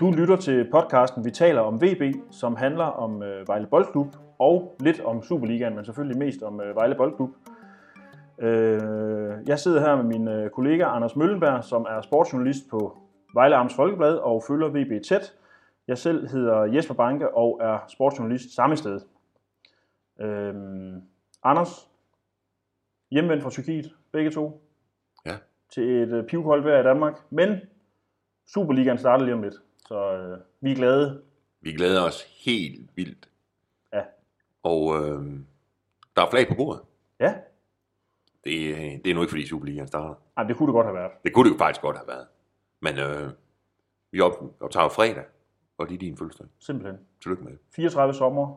Du lytter til podcasten Vi taler om VB, som handler om øh, Vejle Boldklub og lidt om Superligaen, men selvfølgelig mest om øh, Vejle Boldklub. Øh, jeg sidder her med min øh, kollega Anders Møllenberg, som er sportsjournalist på Vejle Amts Folkeblad og følger VB tæt. Jeg selv hedder Jesper Banke og er sportsjournalist samme sted. Øh, Anders, hjemvendt fra Tyrkiet, begge to. Ja. Til et øh, pivkoldt vejr i Danmark, men Superligaen starter lige om lidt, så øh, vi er glade. Vi glæder os helt vildt. Ja. Og øh, der er flag på bordet. Ja, Det, øh, det er nu ikke, fordi Superligaen starter. Ej, det kunne det godt have været. Det kunne det jo faktisk godt have været. Men øh, vi op, optager fredag, og det er din fødselsdag. Simpelthen. Tillykke med det. 34 sommer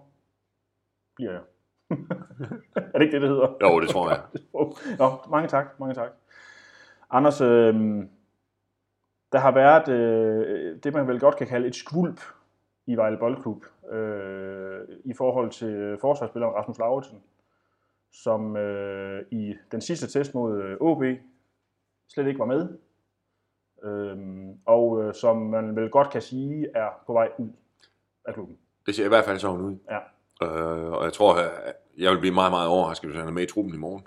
bliver jeg. er det ikke det, det hedder? Jo, det tror jeg. Nå, mange tak, mange tak. Anders, øh, der har været øh, det, man vel godt kan kalde et skvulp i Vejle Boldklub øh, i forhold til forsvarsspilleren Rasmus Lauritsen, som øh, i den sidste test mod øh, OB slet ikke var med, øh, og øh, som man vel godt kan sige er på vej ud af klubben. Det ser i hvert fald sådan ud. Ja. Øh, og jeg tror, jeg vil blive meget, meget overrasket, hvis han er med i truppen i morgen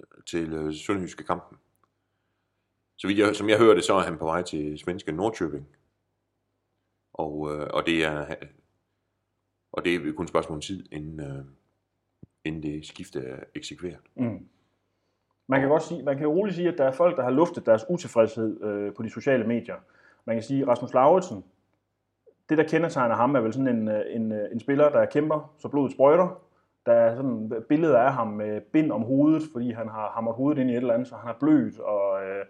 øh, til øh, Sønderjyske kampen. Så vidt jeg, som jeg hører det, så er han på vej til svenske Nordkøbing. Og, øh, og det er og det er kun et spørgsmål om tid, inden, øh, inden det skifte er eksekveret. Mm. Man kan godt sige, man kan roligt sige, at der er folk, der har luftet deres utilfredshed øh, på de sociale medier. Man kan sige, at Rasmus Lauritsen, det der kendetegner ham, er vel sådan en, øh, en, øh, en spiller, der kæmper, så blodet sprøjter. Der er sådan billeder af ham med bind om hovedet, fordi han har hamret hovedet ind i et eller andet, så han er blødt, og øh,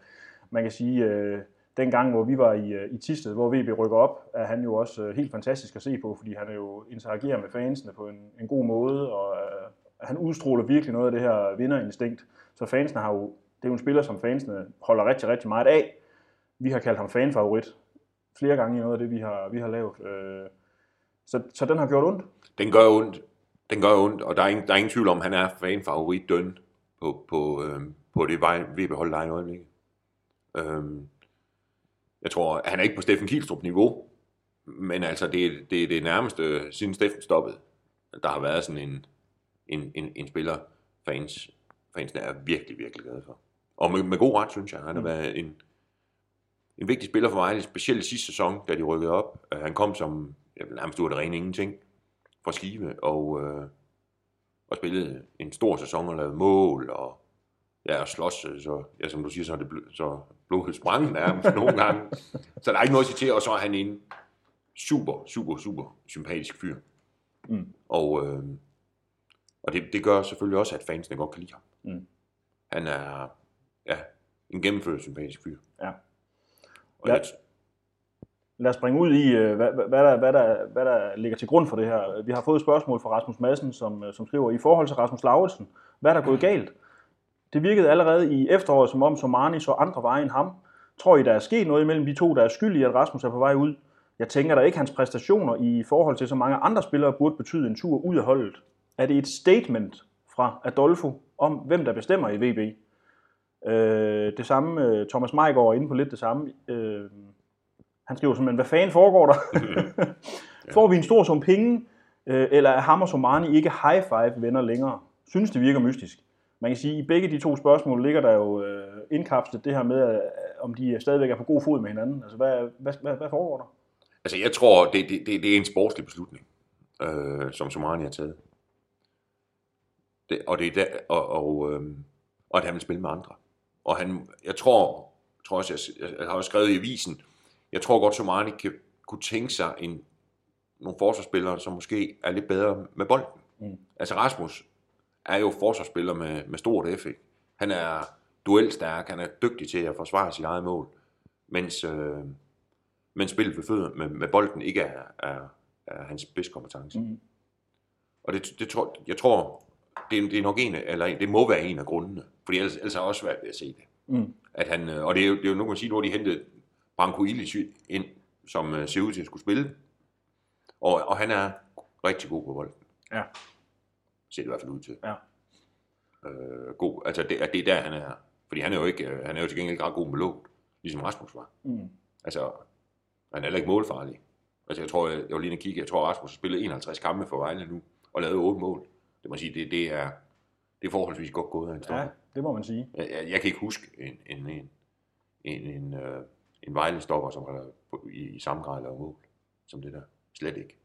man kan sige, øh, den gang, hvor vi var i, øh, i Tisted, hvor VB rykker op, er han jo også øh, helt fantastisk at se på, fordi han er jo interagerer med fansene på en, en god måde, og øh, han udstråler virkelig noget af det her vinderinstinkt. Så fansene har jo, det er jo en spiller, som fansene holder rigtig, rigtig meget af. Vi har kaldt ham fanfavorit flere gange i noget af det, vi har, vi har lavet. Øh, så, så den har gjort ondt. Den gør ondt. Den gør ondt, og der er ingen, der er ingen tvivl om, at han er fanfavorit døn på, på, øh, på det vej, vi beholder dig i øjeblikket. Øhm, jeg tror, han er ikke på Steffen Kielstrup niveau, men altså det, er- det er det nærmeste, siden Steffen stoppede, der har været sådan en, en, en, en spiller, fans, fansene er virkelig, virkelig glade for. Og med, med god ret, synes jeg. Han har Mm. været en, en vigtig spiller for Vejle, specielt sidste sæson, da de rykkede op. Øh, Han kom som, jeg vil nærmest det rene ingenting, fra Skive, og, øh, og spillede en stor sæson og lavede mål, og ja, og slås, øh, så, ja, som du siger, så er det bl- så blodet sprang nærmest nogle gange. Så der er ikke noget at sige til, og så er han en super, super, super sympatisk fyr. Mm. Og, øh, og det, det gør selvfølgelig også, at fansene godt kan lide ham. Mm. Han er ja, en gennemført sympatisk fyr. Ja. Og Ja. Lad os springe ud i, øh, hvad, hvad, der, hvad, der, hvad der ligger til grund for det her. Vi har fået et spørgsmål fra Rasmus Madsen, som, øh, som skriver, i forhold til Rasmus Lauritsen, hvad er der gået galt? Det virkede allerede i efteråret, som om Somani så andre veje end ham. Tror I, der er sket noget imellem de to, der er skyld i, at Rasmus er på vej ud? Jeg tænker da ikke, hans præstationer i forhold til så mange andre spillere burde betyde en tur ud af holdet. Er det et statement fra Adolfo om, hvem der bestemmer i VB? Øh, det samme, øh, Thomas Meigård er inde på lidt det samme. Øh, han skriver simpelthen, hvad fanden foregår der? Får vi en stor sum penge, øh, eller er ham og Somani ikke high five venner længere? Synes det virker mystisk. Man kan sige, at i begge de to spørgsmål ligger der jo øh, indkapslet det her med, øh, om de stadigvæk er på god fod med hinanden. Altså, hvad, hvad, hvad, hvad foregår der? altså, jeg tror, det, det, det, det er en sportslig beslutning, øh, som Somani har taget. Det, og, det er der, og, og, øh, og at han vil spille med andre. Og han, jeg tror, tror også, jeg, jeg har også skrevet i avisen, jeg tror godt, Somani kan, kunne tænke sig en, nogle forsvarsspillere, som måske er lidt bedre med bolden. Mm. Altså Rasmus er jo forsvarsspiller med, med stort F. ikke? Han er duelstærk, han er dygtig til at forsvare sit eget mål, mens, øh, mens spillet ved fødder med, med bolden ikke er, er, er hans spidskompetence. Mm. Og det, det tror, jeg tror, det, er- det er nok en eller det må være en af grundene, fordi ellers, ellers har jeg også svært ved at se det. Mm. At han, øh, og det er jo, det er jo nu kan man sige, nu har de hentet Branko Ilic ind, som øh, ser ud til at skulle spille. Og, og han er rigtig god på bolden. Ja. Ser det i hvert fald ud til. Ja. Øh, god. Altså det, at det er der, han er. Fordi han er jo ikke, øh, han er jo til gengæld ikke ret god med låget, ligesom Rasmus var. Mm. Altså, han er heller ikke målfarlig. Altså jeg tror, jeg, jeg var lige kigge, jeg tror Rasmus har spillet 51 kampe for Vejle nu, og lavet 8 mål. Det må sige, det, det er, det er forholdsvis godt gået af en stopper. Ja, det må man sige. Jeg, jeg, jeg kan ikke huske en, en, en, en, en, øh, en Vejle-stopper, som har i, i samme grad lavet mål, som det der. Slet ikke.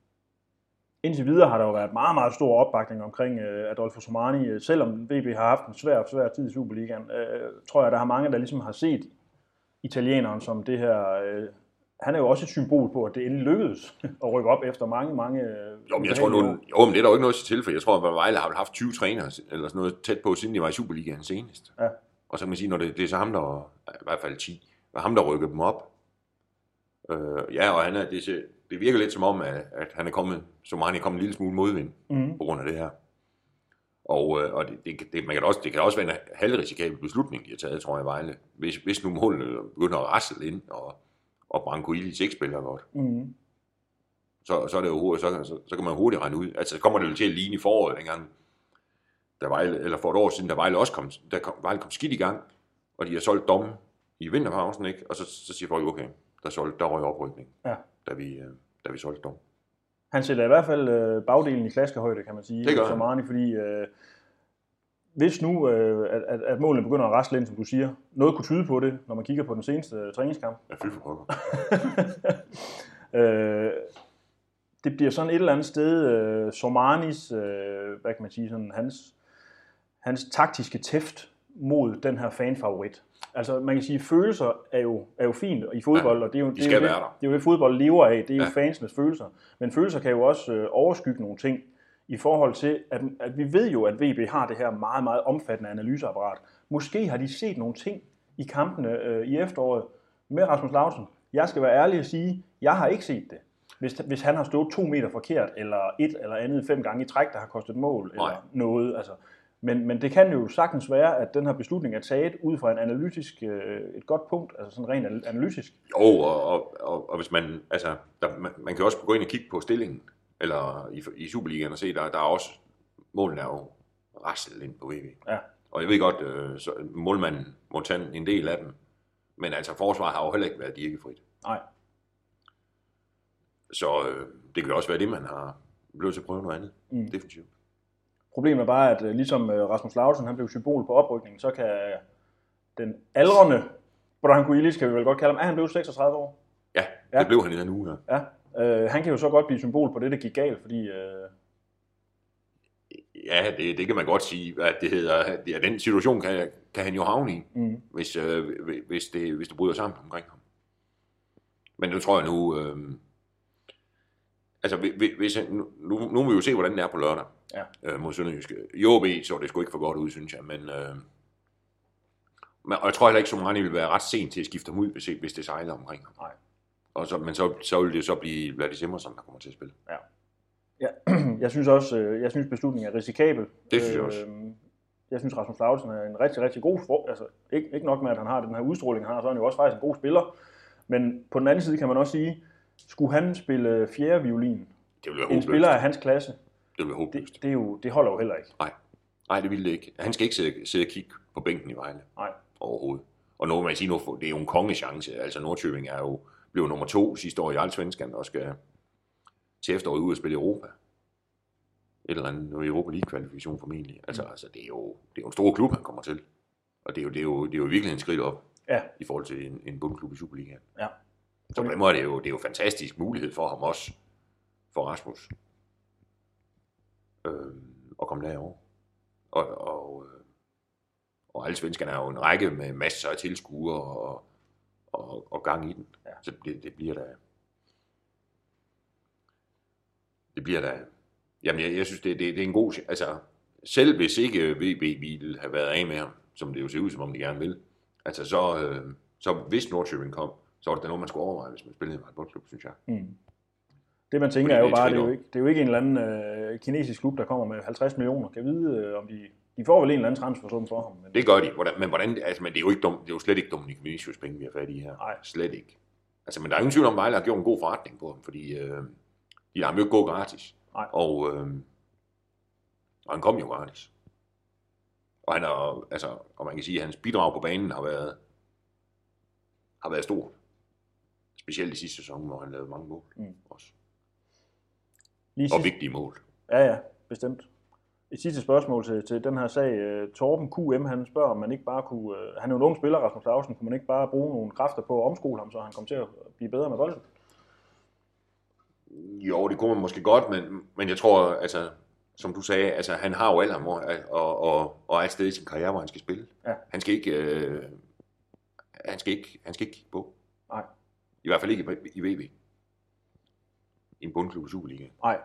Indtil videre har der jo været meget, meget stor opbakning omkring øh, Adolfo Somani. Øh, Selvom VB har haft en svær, svær tid i Superligaen, øh, tror jeg, der er mange, der ligesom har set italieneren som det her... Øh, han er jo også et symbol på, at det endelig lykkedes at rykke op efter mange, mange... Jo, men jeg tror nu, jo, men det er der jo ikke noget til, for jeg tror, at Vejle har haft 20 trænere, eller sådan noget tæt på, siden de var i Superligaen senest. Ja. Og så kan man sige, når det, det er så ham, der, i hvert fald 10, det er ham, der rykker dem op. Øh, ja, og han er, det, det virker lidt som om, at, at han er kommet, som han er kommet en lille smule modvind Mm. på grund af det her. Og, øh, og det, det, det, man kan også, det kan også være en halvrisikabel beslutning, de har taget, tror jeg, Vejle. Hvis, hvis nu målene begynder at rasle ind, og, og Branko Illich ikke spiller godt, Mm. så, så, er det jo, hurtigt- så, så, så kan man hurtigt regne ud. Altså, så kommer det jo til at ligne i foråret, dengang, der Vejle, eller for et år siden, da Vejle også kom, der kom, Vejle kom skidt i gang, og de har solgt dom i vinterpausen, ikke? Og så, så siger folk, okay, der, solgt, der røg oprykning, Ja. da, vi, øh, da vi solgte dom. Han sætter i hvert fald øh, bagdelen i klaskehøjde, kan man sige, Det gør han. Somani, fordi øh, hvis nu, øh, at, at, at målene begynder at rasle ind, som du siger, noget kunne tyde på det, når man kigger på den seneste øh, træningskamp, Ja, fy for pokker. øh, det bliver sådan et eller andet sted øh, Somanis, øh, hvad kan man sige, sådan hans, hans taktiske tæft mod den her fanfavorit. Altså man kan sige, følelser er jo, er jo fint i fodbold, Ja, og det er jo, de det, er jo det, det er jo det, fodbold lever af, det er jo Ja. fansenes følelser. Men følelser kan jo også øh, overskygge nogle ting i forhold til, at, at vi ved jo, at VB har det her meget, meget omfattende analyseapparat. Måske har de set nogle ting i kampene øh, i efteråret med Rasmus Lausen. Jeg skal være ærlig og sige, jeg har ikke set det. Hvis, hvis han har stået to meter forkert, eller et eller andet fem gange i træk, der har kostet mål, Nej. eller noget. Altså. Men, men det kan jo sagtens være, at den her beslutning er taget ud fra en analytisk, øh, et godt punkt, altså sådan rent anal- analytisk. Jo, og, og, og, og hvis man, altså, der, man, man kan også gå ind og kigge på stillingen, eller i, i Superligaen og se, der, der er også, målene er jo raslet ind på VB. Ja. Og jeg ved godt, øh, så målmanden må tage en del af dem, men altså forsvaret har jo heller ikke været dirkefrit. Nej. Så øh, det kan jo også være det, man har blevet til at prøve noget andet. Mm. Definitivt. Problemet er bare, at øh, ligesom øh, Rasmus Lausen han blev symbol på oprykningen, så kan den aldrende Branko Ilic, kan vi vel godt kalde ham, er han blev 36 år? Ja, Ja. ja, det blev han i den uge her. Ja. Øh, han kan jo så godt blive symbol på det, der gik galt, fordi øh, Ja, det, det kan man godt sige, at det hedder, ja, den situation kan, kan han jo havne i. mm, hvis, øh, hvis, det, hvis det bryder sammen omkring ham. Men nu tror jeg nu, øh, altså hvis, nu, nu, nu må vi jo se, hvordan det er på lørdag Ja. øh, mod Sønderjyske. I OB så det sgu ikke for godt ud, synes jeg, men, øh, men og jeg tror heller ikke, Somani vil være ret sent til at skifte ham ud, hvis, hvis det sejler omkring ham. Nej. Og så, men så, så vil det så blive Vladis Simmerson, der kommer til at spille. ja, jeg synes også, øh, jeg synes beslutningen er risikabel. Det synes jeg også. Øh, jeg synes, Rasmus Lausen er en rigtig, rigtig god for, altså ikke, ikke nok med, at han har den her udstråling, han har, så er han jo også faktisk en god spiller. Men på den anden side kan man også sige, skulle han spille fjerde violin, Det vil være en håbløst. spiller af hans klasse, Det vil være håbløst. det, det, er jo, det holder jo heller ikke. Nej, det ville det ikke. Han skal ikke sidde, sidde og kigge på bænken i Vejle. Nej. Overhovedet. Og nu man sige, nu, det er jo en kongechance. Altså Nordtøbing er jo blev nummer to sidste år i Allsvenskan og skal til efteråret ud og spille Europa. Et eller andet noget Europa League-kvalifikation formentlig. Altså, altså det, er jo, det er jo en stor klub, han kommer til. Og det er jo, det er jo, det er jo virkelig en skridt op Ja. i forhold til en, en bundklub i Superligaen. Ja. Så på den måde er det jo, det er jo fantastisk mulighed for ham også, for Rasmus, øh, at komme derover. Og, og, øh, og alle svenskerne er jo en række med masser af tilskuere og, og, og gang i den. Ja. Så det, det bliver da... Det bliver da... Jamen, jeg, jeg synes, det, det, det er en god... Altså, selv hvis ikke VB ville have været af med ham, som det jo ser ud som om de gerne vil, altså så, øh, så hvis Nordtøbing kom, så var det da noget, man skulle overveje, hvis man spillede i en boldklub, synes jeg. Mm. Det man tænker Fordi er jo bare, et det er jo, ikke, det er jo ikke en eller anden øh, kinesisk klub, der kommer med 50 millioner. Kan vide, øh, om de, de får vel en eller anden transfersum for ham. Men, Det gør de, hvordan, men, hvordan, altså, men det er jo ikke dum, det er jo slet ikke Dominik Vinicius penge, vi har fat i her. Nej. Slet ikke. Altså, men der er ingen tvivl om, at Vejle har gjort en god forretning på ham, fordi øh, de har jo ikke gået gratis. Nej. Og, øh, og han kom jo gratis. Og, han er, altså, og man kan sige, at hans bidrag på banen har været, har været stort. Specielt i sidste sæson, hvor han lavede mange mål. Mm. Også. Lige Og sidst, vigtige mål. ja, ja, bestemt. Et sidste spørgsmål til, til den her sag. Øh, Torben QM, han spørger, om man ikke bare kunne... øh, Han er jo en ung spiller, Rasmus Clausen. Kunne man ikke bare bruge nogle kræfter på at omskole ham, så han kom til at blive bedre med bolden? Jo, det kunne man måske godt, men, men jeg tror, altså, som du sagde, altså, han har jo hvor, og, og, og er et sted i sin karriere, hvor han skal spille. Ja. Han skal ikke, øh, han skal ikke, han skal ikke kigge på. Nej. I hvert fald ikke i, i VB. I en bundklub i Superliga. Nej,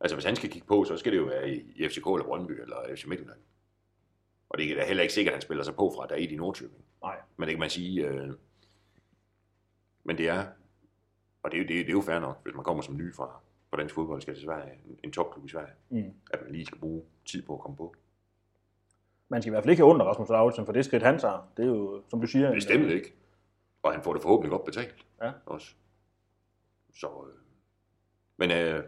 Altså, hvis han skal kigge på, så skal det jo være i, FCK eller Brøndby eller FC Midtjylland. Og det er da heller ikke sikkert, at han spiller sig på fra, der er i Nordtypen. nej. Men det kan man sige, øh, men det er, og det er, jo- det, er, det er jo fair nok, hvis man kommer som ny fra, fra dansk fodbold, skal til Sverige, en, topklub i Sverige, Mm. at man lige skal bruge tid på at komme på. Man skal i hvert fald ikke have under Rasmus Lauritsen for det skridt, han tager. Det er jo, som du siger... en- Bestemt ikke. Og han får det forhåbentlig godt betalt. Ja. Også. Så, øh, men øh, det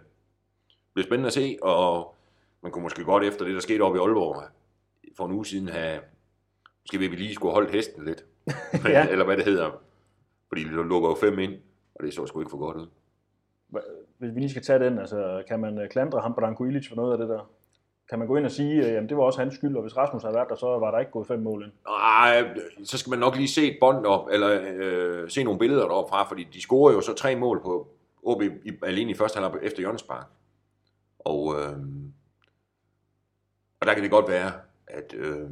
bliver spændende at se, og man kunne måske godt efter det, der skete oppe i Aalborg, for en uge siden have, måske vi lige skulle holde hesten lidt. Ja. Eller hvad det hedder. Fordi det lukker jo fem ind, og det så sgu ikke for godt ud. Hvis vi lige skal tage den, altså, kan man øh, klandre ham Branko Ilic for noget af det der? Kan man gå ind og sige, at jamen, det var også hans skyld, og hvis Rasmus havde været der, så var der ikke gået fem mål ind? Nej, så skal man nok lige se et bånd op, eller øh, se nogle billeder deroppe fra, fordi de scorer jo så tre mål på OB i, alene i første halvleg efter Jørgens Park. Og, øh, og der kan det godt være, at øh,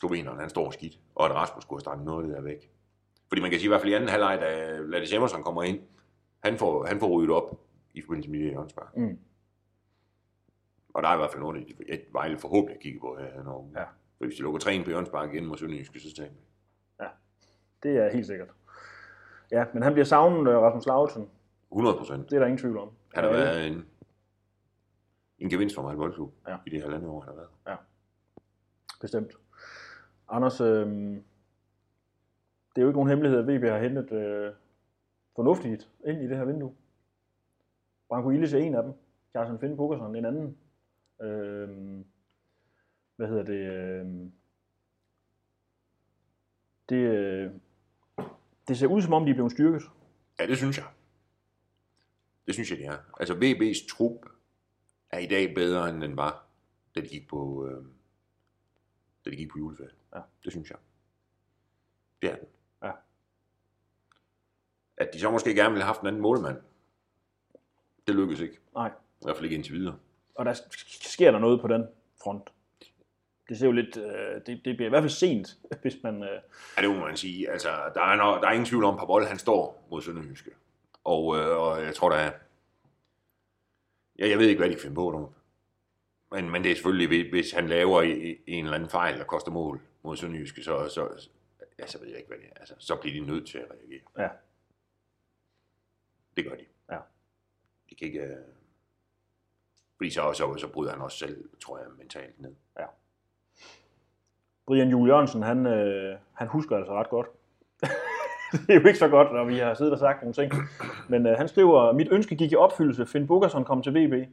sloveneren han står skidt, og at Rasmus skulle have strammet noget af det der væk. Fordi man kan sige i hvert fald i anden halvleg, da Ladis Emerson kommer ind, han får, han får ryddet op i forbindelse med Jørgens Park. Mm. Og der er i hvert fald noget, at Vejle forhåbentlig kigger på her. Når, Ja. For hvis de lukker træen på Jørgens Park igen mod Sønderjyske, så tager vi. Det er helt sikkert. Ja, men han bliver savnet, øh, Rasmus Lauritsen. 100 procent. Det er der ingen tvivl om. Han har Ja, været en, en gevinst for mig i boldklub Ja. i det halvandet år, han har været. Bestemt. Anders, øh, det er jo ikke nogen hemmelighed, at VB har hentet øh, fornuftigt ind i det her vindue. Branko Illich er en af dem. Carsten Finn Bukkerson en anden. Øh, hvad hedder det? Øh, det, øh, det ser ud som om, de er blevet styrket. Ja, det synes jeg. Det synes jeg, det er. Altså, VB's trup er i dag bedre, end den var, da de gik på, øh, da de gik på juleferie. Ja. Det synes jeg. Det er den. Ja. At de så måske gerne ville have haft en anden målmand, det lykkedes ikke. Nej. I hvert fald ikke indtil videre. Og der sker der noget på den front. Det ser jo lidt, øh, det, det bliver i hvert fald sent, hvis man... Øh, Ja, det må man sige. Altså, der er, no, der er ingen tvivl om, at Pavol, han står mod Sønderjyske. Og, øh, og jeg tror, der er... Ja, jeg ved ikke, hvad de kan finde på nu. Men, men det er selvfølgelig, hvis- han laver en eller anden fejl, der koster mål mod Sønderjyske, så, så, ja, så ved jeg ikke, hvad det er. Altså, så bliver de nødt til at reagere. Ja. Det gør de. Ja. De kan ikke... Øh... Fordi så, så, så bryder han også selv, tror jeg, mentalt ned. Brian Juel Jørgensen, han, øh, han husker altså ret godt. det er jo ikke så godt, når vi har siddet og sagt nogle ting. Men øh, han skriver, mit ønske gik i opfyldelse. Finn Bukkerson kom til VB.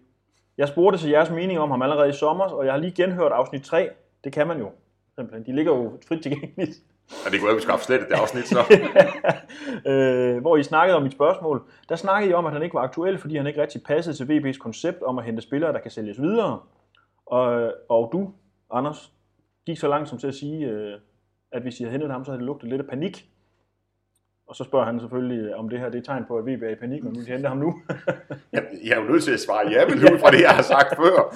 Jeg spurgte til jeres mening om ham allerede i sommer, og jeg har lige genhørt afsnit 3. Det kan man jo. Simpelthen. De ligger jo frit tilgængeligt. Ja, det kunne jeg, vi skaffe slet det afsnit, så. øh, hvor I snakkede om mit spørgsmål. Der snakkede I om, at han ikke var aktuel, fordi han ikke rigtig passede til VB's koncept om at hente spillere, der kan sælges videre. Og, og du, Anders, gik så langt som til at sige, øh, at hvis I havde hentet ham, så havde det lugtet lidt af panik. Og så spørger han selvfølgelig, om det her det er et tegn på, at VB er i panik, når nu de henter ham nu. Jeg, jeg er jo nødt til at svare ja, men ud fra det, jeg har sagt før.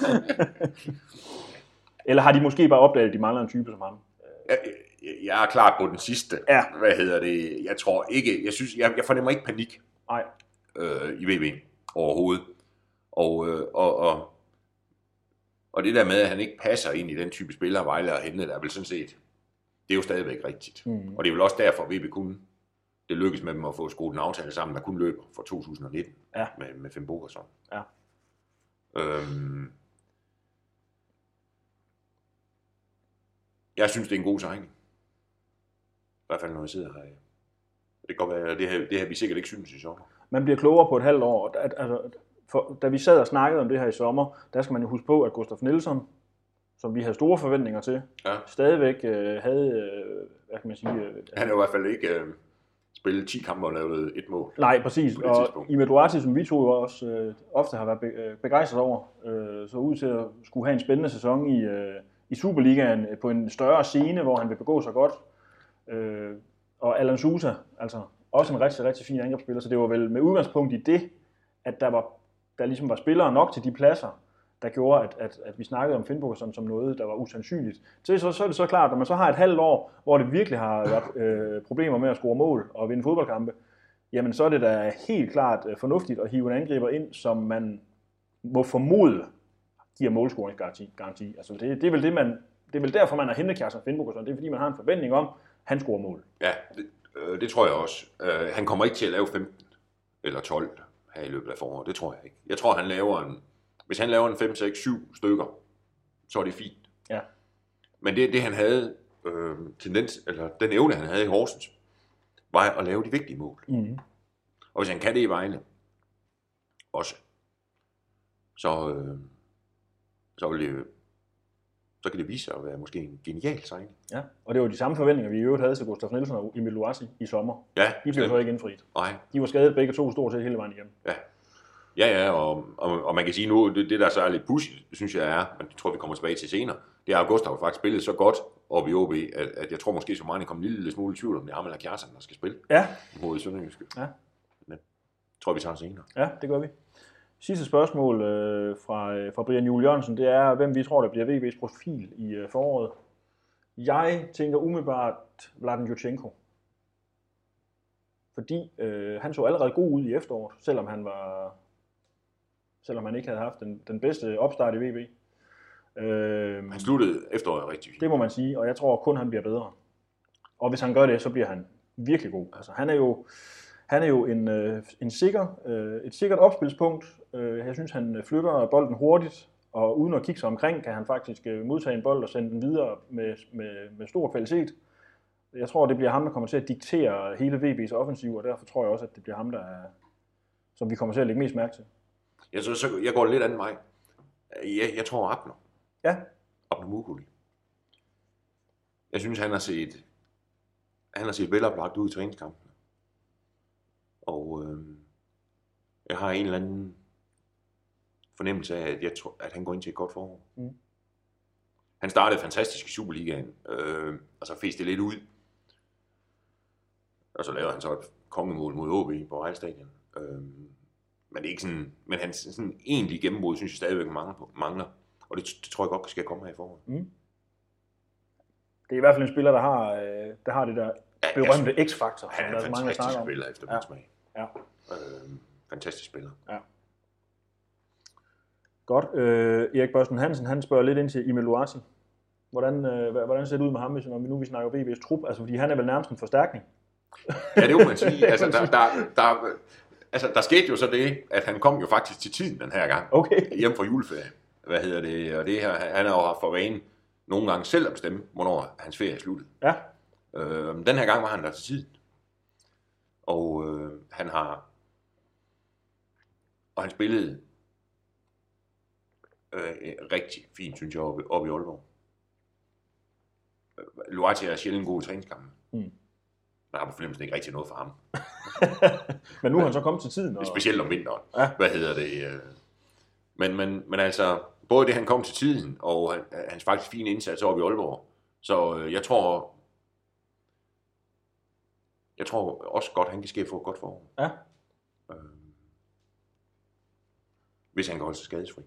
Eller har de måske bare opdaget, at de mangler en type som ham? Jeg, er klar på den sidste. Ja. Hvad hedder det? Jeg tror ikke, jeg synes, jeg, jeg fornemmer ikke panik Nej. øh, i VB overhovedet. Og, øh, og, og, og det der med, at han ikke passer ind i den type spiller, Vejle og Henne, der er vel sådan set, det er jo stadigvæk rigtigt. Mm. Og det er vel også derfor, at VB kunne det lykkedes med dem at få skruet en aftale sammen, der kun løber for 2019 Ja. med, med Finn Bogerson. Ja. Øhm, jeg synes, det er en god signing. Hvert fald, når jeg sidder her. Det kan godt være, det her, det her vi sikkert ikke synes i sommer. Man bliver klogere på et halvt år. At, altså, for, da vi sad og snakkede om det her i sommer, der skal man jo huske på, at Gustaf Nielsen, som vi havde store forventninger til, Ja. stadigvæk øh, havde, øh, hvad kan man sige, øh, Han er i hvert fald ikke øh, spille 10 kampe og lave et mål. Nej, præcis. Og. Ime Duarte, som vi to jo også øh, ofte har været be- øh, begejstret over, øh, så ud til at skulle have en spændende sæson i, øh, i Superligaen på en større scene, hvor han vil begå sig godt. Øh, og Alan Sousa, altså også en rigtig, rigtig fin angrebsspiller, så det var vel med udgangspunkt i det, at der, var, der ligesom var spillere nok til de pladser, der gjorde, at, at, at vi snakkede om Finnboga som, noget, der var usandsynligt. Så, så, så er det så klart, når man så har et halvt år, hvor det virkelig har været øh, problemer med at score mål og vinde fodboldkampe, jamen så er det da helt klart øh, fornuftigt at hive en angriber ind, som man må formode giver målscoringsgaranti. Garanti. Altså det, det, er vel det, man, det er vel derfor, man har hentet Kjærsen Finnboga. Det er fordi, man har en forventning om, han scorer mål. Ja, det, øh, det tror jeg også. Øh, han kommer ikke til at lave 15 eller 12 her i løbet af foråret. Det tror jeg ikke. Jeg tror, han laver en... Hvis han laver en 5, 6, 7 stykker, så er det fint. Ja. Men det, det han havde, øh, tendens, eller den evne, han havde i Horsens, var at lave de vigtige mål. Mm-hmm. Og hvis han kan det i Vejle, også, så, øh, så, vil det, så kan det vise sig at være måske en genial signing. Ja, og det var de samme forventninger, vi i øvrigt havde til Gustaf Nielsen og Emil Luasi i sommer. Ja, De blev så bestemt. ikke indfriet. Nej, De var skadet begge to stort set hele vejen igennem. Ja, ja, ja og, og, og man kan sige nu, det, det der så er lidt pudsigt, synes jeg er, men det tror vi kommer tilbage til senere, det er, at Gustav faktisk spillet så godt oppe i OB, at, at jeg tror måske, så meget kommer en lille smule i tvivl, om det er ham eller Kjartan, der skal spille Ja, mod Sønderjyske. Ja. Men tror vi tager senere. ja, det gør vi. Sidste spørgsmål øh, fra, øh, fra Brian Juel Jørgensen, det er, hvem vi tror, der bliver VB's profil i øh, foråret. Jeg tænker umiddelbart Vladen Jutchenko. Fordi øh, han så allerede god ud i efteråret, selvom han var selvom han ikke havde haft den, den bedste opstart i VB. Øh, Han sluttede efteråret rigtig fint. Det må man sige, og jeg tror kun, han bliver bedre. Og hvis han gør det, så bliver han virkelig god. Altså, han er jo, han er jo en, øh, en sikker, øh, et sikkert opspilspunkt. Øh, jeg synes, han flytter bolden hurtigt, og uden at kigge sig omkring, kan han faktisk øh, modtage en bold og sende den videre med, med, med stor kvalitet. Jeg tror, det bliver ham, der kommer til at diktere hele VB's offensiv, og derfor tror jeg også, at det bliver ham, der er, som vi kommer til at lægge mest mærke til. Jeg, så, så, jeg går lidt anden vej. Jeg, jeg tror Abner. Ja, Abner Mukuli. Jeg synes, han har set, han har set veloplagt ud i træningskampene. Og øh, jeg har en eller anden fornemmelse af, at, jeg tror, at han går ind til et godt forår. Mm. Han startede fantastisk i Superligaen, øh, og så fæste det lidt ud. Og så lavede han så et kongemål mod OB på Vejle Stadion. Øh, men det er ikke sådan, men hans sådan egentlige gennembrud, synes jeg stadigvæk mangler. på- mangler. Og det, det, tror jeg godt skal komme her i foråret. det er i hvert fald en spiller, der har, øh, der har det der Ja, berømte X-faktor, som Han er en fantastisk spiller efter Ja. min smag. Ja. Øh, fantastisk spiller. Godt. Øh, Erik Børsten Hansen, han spørger lidt ind til Emil Luati. Hvordan, øh, hvordan ser det ud med ham, hvis når vi nu vi snakker VB's trup? Altså, fordi han er vel nærmest en forstærkning. Ja, det må man sige. Altså, der, der, der, altså, der skete jo så det, at han kom jo faktisk til tiden den her gang. Okay. Hjem fra juleferie. Hvad hedder det? Og det her, han har jo haft for vane nogle gange selv at bestemme, hvornår hans ferie er sluttet. Ja, Øh, den her gang var han der til tiden. Og øh, han har... Og han spillede øh, rigtig fint, synes jeg, oppe, oppe i Aalborg. Øh, Luati er sjældent god i træningskampen. Mm. Der har på fornemmelsen ikke rigtig noget for ham. men nu er han så kommet til tiden. Og... Specielt om vinteren. Ja. Hvad hedder det? øh. Men, men, men altså, både det, han kom til tiden, og han- hans faktisk fine indsats oppe i Aalborg. Så øh, jeg tror, jeg tror også godt, han kan ske få et godt forår. Ja. Øh, hvis han kan holde sig skadesfri.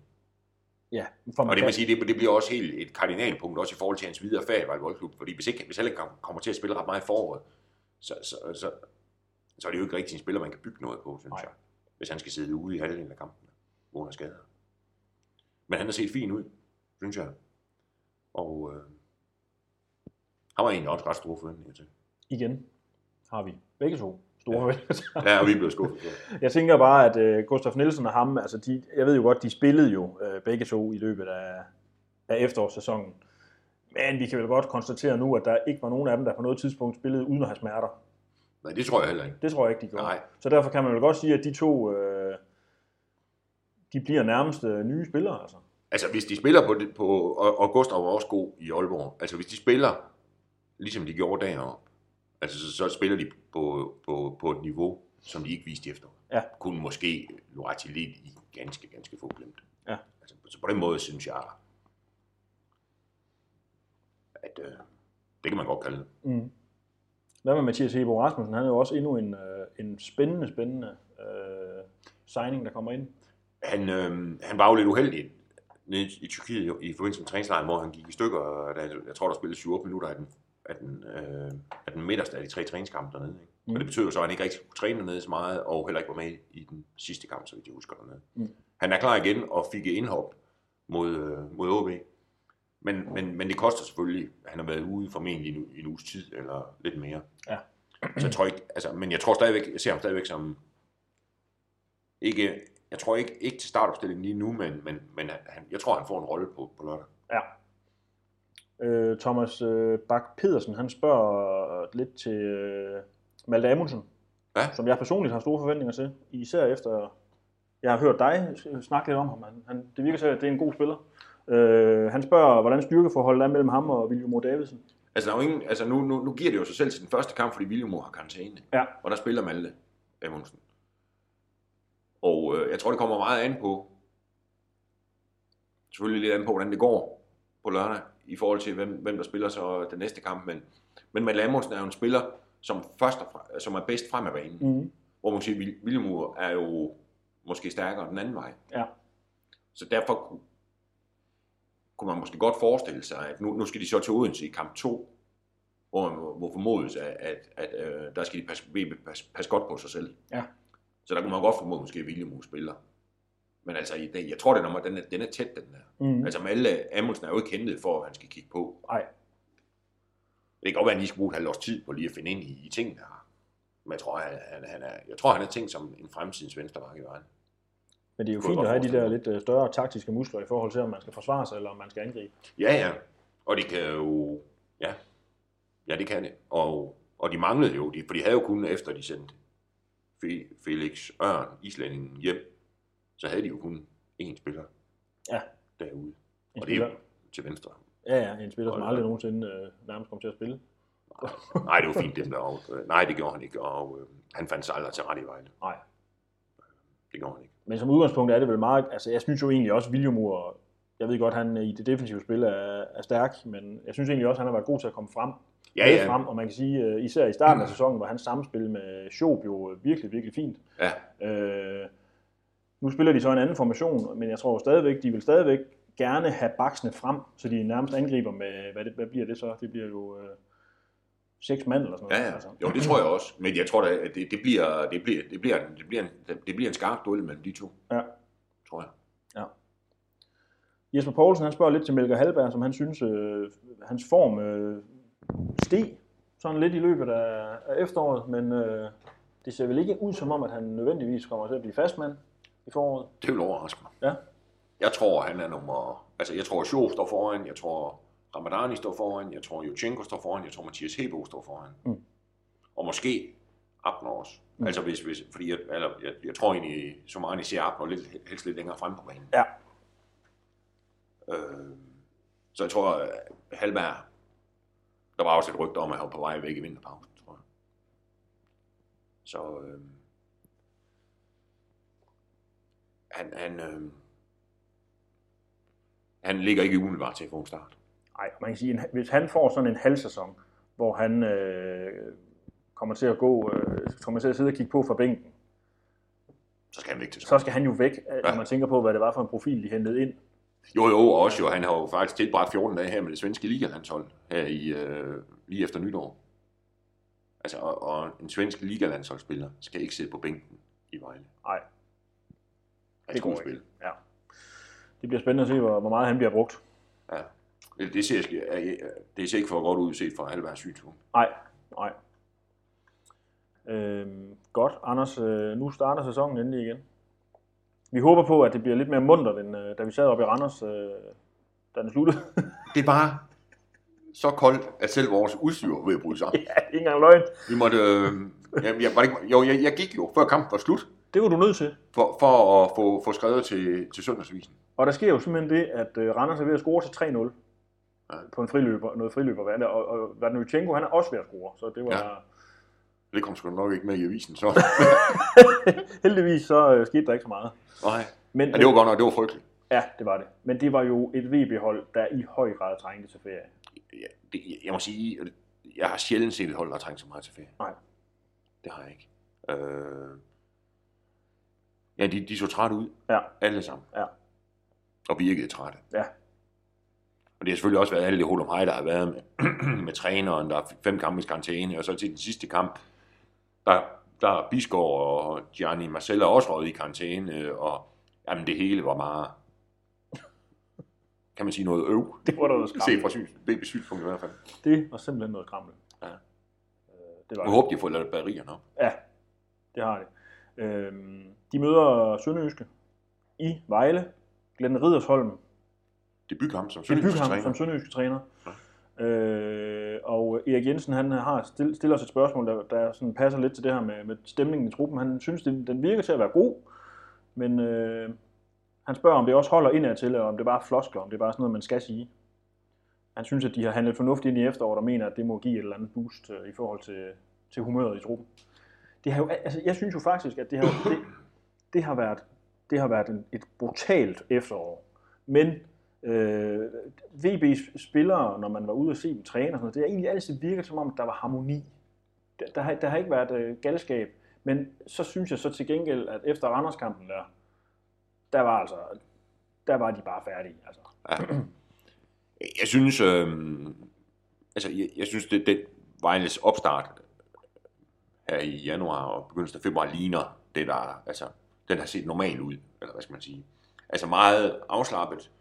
Ja, for Og det, vil sige, det, det bliver også helt et kardinalpunkt, også i forhold til hans videre fag i Vejle Boldklub. Fordi hvis, ikke, hvis han kommer til at spille ret meget i foråret, så, så, så, så er det jo ikke rigtig en spiller, man kan bygge noget på, synes Nej. jeg. Hvis han skal sidde ude i halvdelen af kampen, under skader. Men han har set fin ud, synes jeg. Og øh, han var egentlig også ret store forventninger til. igen har vi begge to store forventninger. Ja, og vi blev skuffet. Jeg tænker bare, at øh, Gustaf Nielsen og ham, altså de, jeg ved jo godt, de spillede jo øh, begge to i løbet af, af efterårssæsonen. Men vi kan vel godt konstatere nu, at der ikke var nogen af dem, der på noget tidspunkt spillede uden at have smerter. Nej, det tror jeg heller ikke. Det tror jeg ikke, de gjorde. Nej. Så derfor kan man vel godt sige, at de to, øh, de bliver nærmest øh, nye spillere. Altså. Altså, hvis de spiller på, på og, og Gustav var også god i Aalborg. Altså, hvis de spiller, ligesom de gjorde deroppe, Altså, så, så spiller de på, på, på et niveau, som de ikke viste i efteråret. Ja. Kunne måske Lorati lidt i ganske, ganske få glemt. Ja. Altså, så på den måde synes jeg, at øh, det kan man godt kalde det. Mm. Hvad med Mathias Hebo Rasmussen? Han er jo også endnu en, øh, en spændende, spændende øh, signing, der kommer ind. Han, øh, han var jo lidt uheldig nede i Tyrkiet i forbindelse med træningslejren, hvor han gik i stykker. og Der, jeg tror, der spillede 7-8 minutter af den, af den, øh, af den midterste af de tre træningskampe dernede. Ikke? Mm. Og det betyder så, at han ikke rigtig kunne træne dernede så meget, og heller ikke var med i den sidste kamp, så vidt jeg husker dernede. Mm. Han er klar igen og fik et indhop mod, øh, mod OB. Men, men, men det koster selvfølgelig, han har været ude formentlig en, en uges tid, eller lidt mere. Ja. Så jeg tror ikke, altså, men jeg tror stadigvæk, jeg ser ham stadigvæk som, ikke, jeg tror ikke, ikke til startopstillingen lige nu, men, men, men han, jeg tror, han får en rolle på, på lørdag. Øh, Thomas øh, Bak Pedersen, han spørger lidt til øh, Malte Amundsen, Ja. som jeg personligt har store forventninger til, især efter, jeg har hørt dig snakke lidt om ham. Han, han, det virker til, at det er en god spiller. Øh, han spørger, hvordan styrkeforholdet er mellem ham og William Mo Davidsen. Altså, der er jo ingen, altså nu, nu, nu giver det jo sig selv til den første kamp, fordi William har karantæne. Ja. Og der spiller Malte Amundsen. Og øh, jeg tror, det kommer meget an på, selvfølgelig lidt an på, hvordan det går på lørdag, i forhold til, hvem, hvem der spiller så den næste kamp. Men, men Malte Amundsen er jo en spiller, som, først og fre- som er bedst frem af banen. Mm. Hvor man siger, Wil- William er jo måske stærkere den anden vej. Ja. Så derfor kunne, kunne man måske godt forestille sig, at nu, nu skal de så til Odense i kamp 2, hvor må formodes, at, at, at øh, der skal de passe, passe, passe godt på sig selv. Ja. Så der kunne man godt formode, måske at spiller. Men altså, jeg tror, den er, den er, den er tæt, den der. Mm. Altså, Malte Amundsen er jo ikke hentet for, at han skal kigge på. Nej. Det kan godt være, at han lige skal bruge et halvt års tid på lige at finde ind i, i tingene her. Men jeg tror, han, han, han er, jeg tror, han er tænkt som en fremtidens venstreback i vejen. Men det er jo fint at have de der lidt øh, større taktiske muskler i forhold til, om man skal forsvare sig, eller om man skal angribe. Ja, ja. Og det kan jo... Ja, ja det kan det. Og, og de manglede jo, de, for de havde jo kun efter de sendte Fe- Felix Ørn, islændingen, hjem, så havde de jo kun én spiller Ja. derude. En Og det er jo spiller, til venstre. ja, ja, en spiller, som Hold da. aldrig nogensinde øh, nærmest kom til at spille. Nej, det var fint dem der. Og, øh, nej, det gjorde han ikke. Og øh, han fandt sig aldrig til ret i Vejle. Nej. Det gjorde han ikke. Men som udgangspunkt er det vel meget, altså jeg synes jo egentlig også, Moore, jeg ved godt, han i det defensive spil er, er stærk, men jeg synes egentlig også, han har været god til at komme frem. Ja, ja. frem, og man kan sige, øh, især i starten af sæsonen, var hans samspil med Schob jo øh, virkelig, virkelig fint. Ja, Øh, nu spiller de så en anden formation, men jeg tror stadigvæk, de vil stadigvæk gerne have baksene frem, så de nærmest angriber med, hvad, det, hvad bliver det så? Det bliver jo øh, seks mand eller sådan noget. ja, ja. Altså. Jo, det tror jeg også. Men jeg tror da, at det, det, bliver, det, bliver, det, bliver, det, bliver en, det bliver en skarp duel mellem de to. Ja. Tror jeg. Jesper Poulsen, han spørger lidt til Melker Halberg, som han synes, øh, hans form øh, steg sådan lidt i løbet af, af efteråret, men øh, det ser vel ikke ud som om, at han nødvendigvis kommer til at blive fastmand i foråret. Det vil overraske mig. Ja. Jeg tror, han er nummer... Altså, jeg tror, Sjov står foran. Jeg tror, Ramadani står foran. Jeg tror, Juchenko står foran. Jeg tror, Mathias Hebo står foran. Mm. Og måske Abner også. Mm. Mm. Altså, hvis, hvis, fordi jeg, eller, jeg, jeg tror egentlig, Somani ser Abner lidt, helst lidt længere frem på banen. Ja. Øh, så jeg tror, at Halberg... Der var også et rygte om, at han var på vej væk i vinterpausen, tror jeg. Så... Øh, han, han, øh, han ligger ikke umiddelbart til at få en start. Nej, man kan sige, hvis han får sådan en halv sæson, hvor han øh, kommer til at gå, øh, kommer til at sidde og kigge på fra bænken, Så skal han væk til så skal han jo væk, øh, når Ja. man tænker på, hvad det var for en profil, de hentede ind. Jo, jo, og også jo. Han har jo faktisk tilbragt 14 dage her med det svenske ligalandshold her i, øh, lige efter nytår. Altså, og, og en svensk ligalandsholdsspiller skal ikke sidde på bænken i Vejle. Nej, Det skal går spille. ja. Det bliver spændende at se, hvor, hvor meget han bliver brugt. Ja. Det, det, ser, det ser ikke for godt ud set fra Halbergs synspunkt. Nej, nej. Øhm, godt, Anders. Øh, nu starter sæsonen endelig igen. Vi håber på, at det bliver lidt mere muntert, end øh, da vi sad oppe i Randers, øh, da den sluttede. Det er bare så koldt, at selv vores udstyr var ved at bryde sammen. ja, ikke engang løgn. Vi måtte... Øh, jeg, jeg, var det ikke, jo, jeg, jeg gik jo, før kampen var slut, Det var du nødt til. for, for at få, få skrevet til, til søndagsvisen. Og der sker jo simpelthen det, at øh, Randers er ved at score til 3-0 Ja. på en friløber, noget friløber. Og, og Vladimir er også ved at score, så det var, Ja. ja. Det kom sgu nok ikke med i avisen, så. Heldigvis så øh, skete der ikke så meget. Nej. Men, Men det var godt nok, det var frygteligt. Ja, det var det. Men det var jo et VB-hold, der i høj grad trængte til ferie. Ja, det, jeg må sige, jeg har sjældent set et hold, der har trængt så meget til ferie. Nej. Det har jeg ikke. Øh... Ja, de, de så trætte ud. Ja. Alle sammen. Ja. Og virkede trætte. Ja. Og det har selvfølgelig også været alle de hold om hej, der har været med, med træneren, der er fem kampe i karantæne, og så til den sidste kamp, der, der er Bisgaard og Gianni Marcella også røget i karantæne, og jamen det hele var meget, kan man sige noget øv. Det var noget Se skrammel. fra syns, synspunkt i hvert fald. Det var simpelthen noget skrammel. Ja. Øh, Det var Jeg håber, de har fået lavet batterierne op. Ja, det har de. Øhm, de møder Sønderjyske i Vejle. Glenn Ridersholm, som det er Sønderjyske ham træner. som Sønderjyske træner. Øh, og Erik Jensen han har still, stiller os et spørgsmål, der, der sådan passer lidt til det her med, med stemningen i truppen. Han synes, den, den virker til at være god, men øh, han spørger, om det også holder indad til, og om det bare er floskler, om det er bare sådan noget, man skal sige. Han synes, at de har handlet fornuftigt ind i efteråret, og mener, at det må give et eller andet boost øh, i forhold til, til humøret i truppen. Det har jo, altså, jeg synes jo faktisk, at det har, det, det har været, det har været en, et brutalt efterår. Men øh, VB's spillere, når man var ude og se dem træne, og sådan noget, det har egentlig altid virket som om, at der var harmoni. Der, der, har, der har ikke været øh, galskab. Men så synes jeg så til gengæld, at efter Randerskampen der, der var altså, der var de bare færdige. Altså. Ja. Jeg synes, øh, altså, jeg, jeg synes, det, det Vejles opstart her i januar og begyndelsen af februar ligner det, der, altså, den har set normal ud, eller hvad skal man sige. Altså meget afslappet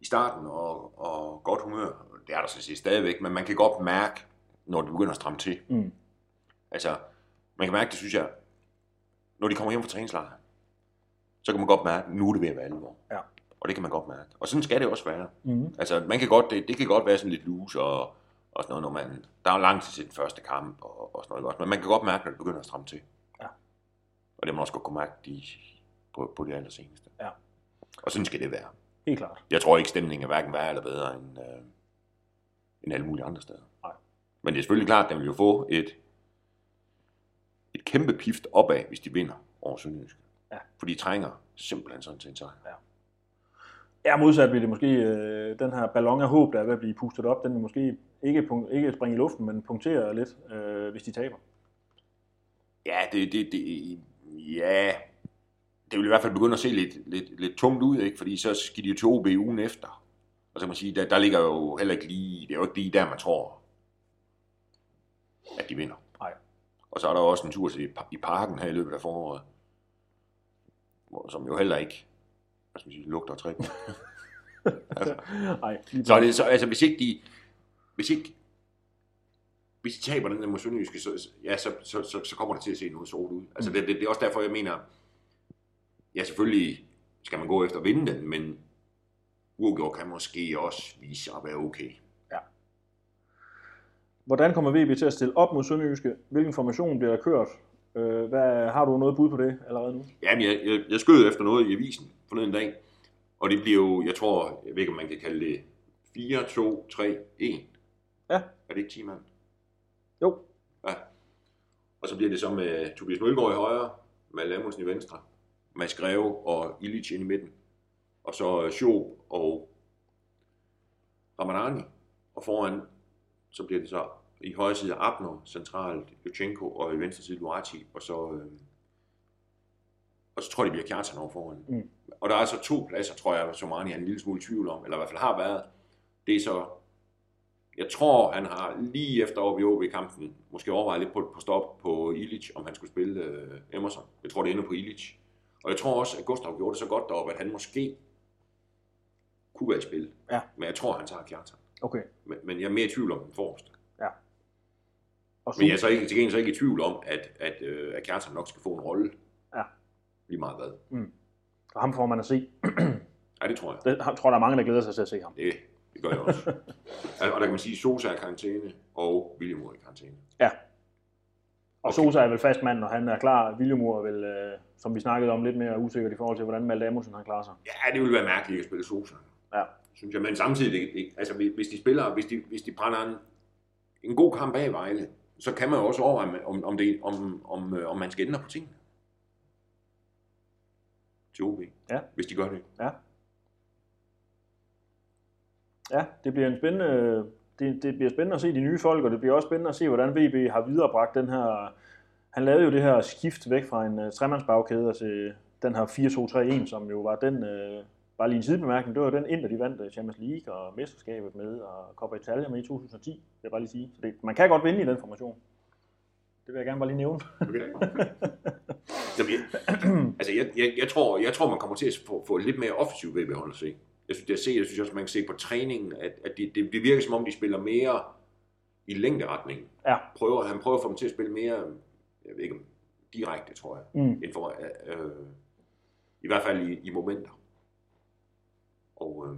i starten og, og godt humør. Det er der så set stadigvæk, men man kan godt mærke, når det begynder at stramme til. Mm. Altså, man kan mærke, det synes jeg, når de kommer hjem fra træningslejr, så kan man godt mærke, at nu er det ved at være alvor. Ja. Og det kan man godt mærke. Og sådan skal det også være. Mm. Altså, man kan godt, det, det kan godt være sådan lidt loose og, og sådan noget, når man, der er jo lang tid til den første kamp og, og sådan noget godt, men man kan godt mærke, når det begynder at stramme til. Ja. Og det har man også godt kunne mærke de, på, på det allerseneste. Ja. Og sådan skal det være. Helt klart. Jeg tror ikke, stemningen er hverken værre eller bedre end, øh, end alle mulige andre steder. Nej. Men det er selvfølgelig klart, at den vil jo få et, et kæmpe pift opad, hvis de vinder over Sønderjysk. Ja. For de trænger simpelthen sådan til en sejr. Ja, modsat vil det måske, øh, den her ballon af håb, der er ved at blive pustet op, den vil måske ikke, ikke springe i luften, men punktere lidt, øh, hvis de taber. Ja, det, det, det, ja, det vil i hvert fald begynde at se lidt, lidt, lidt tungt ud, ikke? fordi så skal de jo til OB ugen efter. Og så kan man sige, der, der ligger jo heller ikke lige, det er jo ikke lige der, man tror, at de vinder. Nej. Og så er der også en tur til i parken her i løbet af foråret, som jo heller ikke, hvad skal man sige, lugter træk. altså, lige så er det så, altså hvis ikke de, hvis ikke, hvis de taber den der mod Sønderjyske, så, ja, så, så, så, så kommer det til at se noget sort ud. Altså det, det, det er også derfor, jeg mener, ja selvfølgelig skal man gå efter at vinde den, men uafgjort kan måske også vise sig at være okay. Hvordan kommer VB til at stille op mod Sønderjyske? Hvilken formation bliver der kørt? Øh, hvad, har du noget bud på det allerede nu? Jamen, jeg, jeg, jeg skød efter noget i avisen forleden dag, og det bliver jo, jeg tror, jeg ved ikke, om man kan kalde det 4, 2, 3, 1. Ja. Er det ikke 10 mand? Jo. Ja. Og så bliver det så med Tobias Mølgaard i højre, med Amundsen i venstre, Mads Greve og Illich ind i midten. Og så Schob og Ramadani. Og foran, så bliver det så i højre side Abner, centralt Yuchenko, og i venstre side Luati, og så, øh, og så tror jeg, det bliver Kjartan over foran. Mm. Og der er altså to pladser, tror jeg, som Arne er en lille smule i tvivl om, eller i hvert fald har været. Det er så jeg tror, han har lige efter over i OB-kampen måske overvejet lidt på, på stop på Illich, om han skulle spille øh, Emerson. Jeg tror, det ender på Illich. Og jeg tror også, at Gustav gjorde det så godt deroppe, at han måske kunne være i spil. Ja. Men jeg tror, han tager Kjartan. Okay. Men, men jeg er mere i tvivl om den forreste. Og Men jeg er så ikke, til gengæld så ikke i tvivl om, at, at, øh, at Kjartan nok skal få en rolle. Ja. Lige meget hvad. og ham får man at se. Ja, det tror jeg. Det, jeg tror, der er mange, der glæder sig til at se ham. Det, det gør jeg også. Altså, og der kan man sige, at Sosa er i karantæne, og William er i karantæne. Ja. Og Okay. Sosa er vel fast mand, når han er klar. Viljemur er vel, øh, som vi snakkede om, lidt mere usikkert i forhold til, hvordan Malte Amundsen han klarer sig. Ja, det ville være mærkeligt at spille Sosa. Ja. Synes jeg. Men samtidig, det, det, altså hvis de spiller, hvis de, hvis de brænder en, en god kamp bag Vejle, så kan man jo også overveje, om, om, det, om, om, øh, om man skal ændre på tingene. Til OB, Ja. hvis de gør det. Ja, det bliver en spændende, det, det bliver spændende at se de nye folk, og det bliver også spændende at se, hvordan VB har viderebragt den her... Han lavede jo det her skift væk fra en uh, tremandsbagkæde til den her 4-2-3-1, som jo var den, uh, bare lige en sidebemærkning, det var den Inter, de vandt øh, Champions League og mesterskabet med, og Coppa Italia med i 2010, vil jeg bare lige sige. Så det, man kan godt vinde i den formation. Det vil jeg gerne bare lige nævne. Okay. Jamen, jeg, altså, jeg, jeg, jeg, tror, jeg tror, man kommer til at få, få lidt mere offensiv VB-hold at se. Jeg synes, det er set, jeg synes også, man kan se på træningen, at, at det, det, det virker som om, de spiller mere i længderetning. Ja. Prøver, han prøver at få dem til at spille mere, jeg ved ikke direkte, tror jeg, Mm. end for, øh, øh, i hvert fald i, i momenter. Og, øh,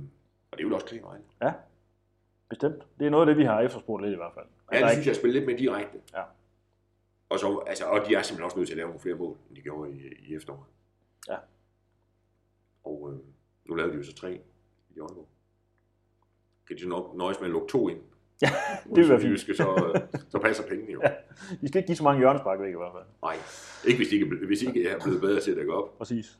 og det er jo også klæde vejen. Bestemt. Det er noget af det, vi har efterspurgt lidt i hvert fald. Ja, Altså, det synes jeg at spille lidt mere direkte. Ja. Og, så, altså, og de er simpelthen også nødt til at lave nogle flere mål, end de gjorde i, i efteråret. Ja. Og øh, nu lavede de jo så tre i Aalborg. Kan de så nok nøjes med at lukke to ind? Ja, det vil være fint. Så, øh, så passer pengene jo. Ja. I skal ikke give så mange hjørnespark væk i hvert fald. Nej, ikke hvis de ikke, hvis de ikke er blevet bedre til at dække op. Præcis.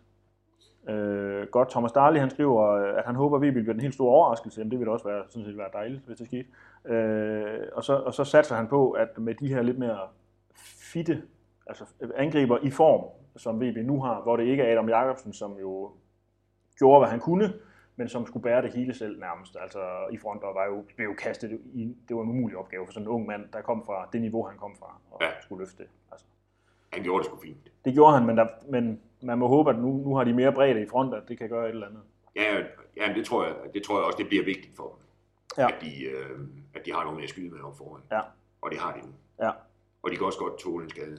Øh, godt, Thomas Darley, han skriver, at han håber, at VB bliver den helt store overraskelse. Jamen, det vil da også være, sådan set være dejligt, hvis det skete. Øh, og, så, og så satser han på, at med de her lidt mere fitte altså angriber i form, som VB nu har, hvor det ikke er Adam Jacobsen, som jo gjorde, hvad han kunne, men som skulle bære det hele selv nærmest. Altså i front og var jo, blev jo kastet i, det var en umulig opgave for sådan en ung mand, der kom fra det niveau, han kom fra, og Ja. skulle løfte det. Altså. Han gjorde det sgu fint. Det gjorde han, men, der, men man må håbe, at nu, nu har de mere bredde i front, at det kan gøre et eller andet. Ja, ja det, tror jeg, det tror jeg også, det bliver vigtigt for dem. Ja. At, de, øh, at de har noget mere at skyde med op foran. Ja. Og det har de nu. Ja. Og de kan også godt tåle en skade.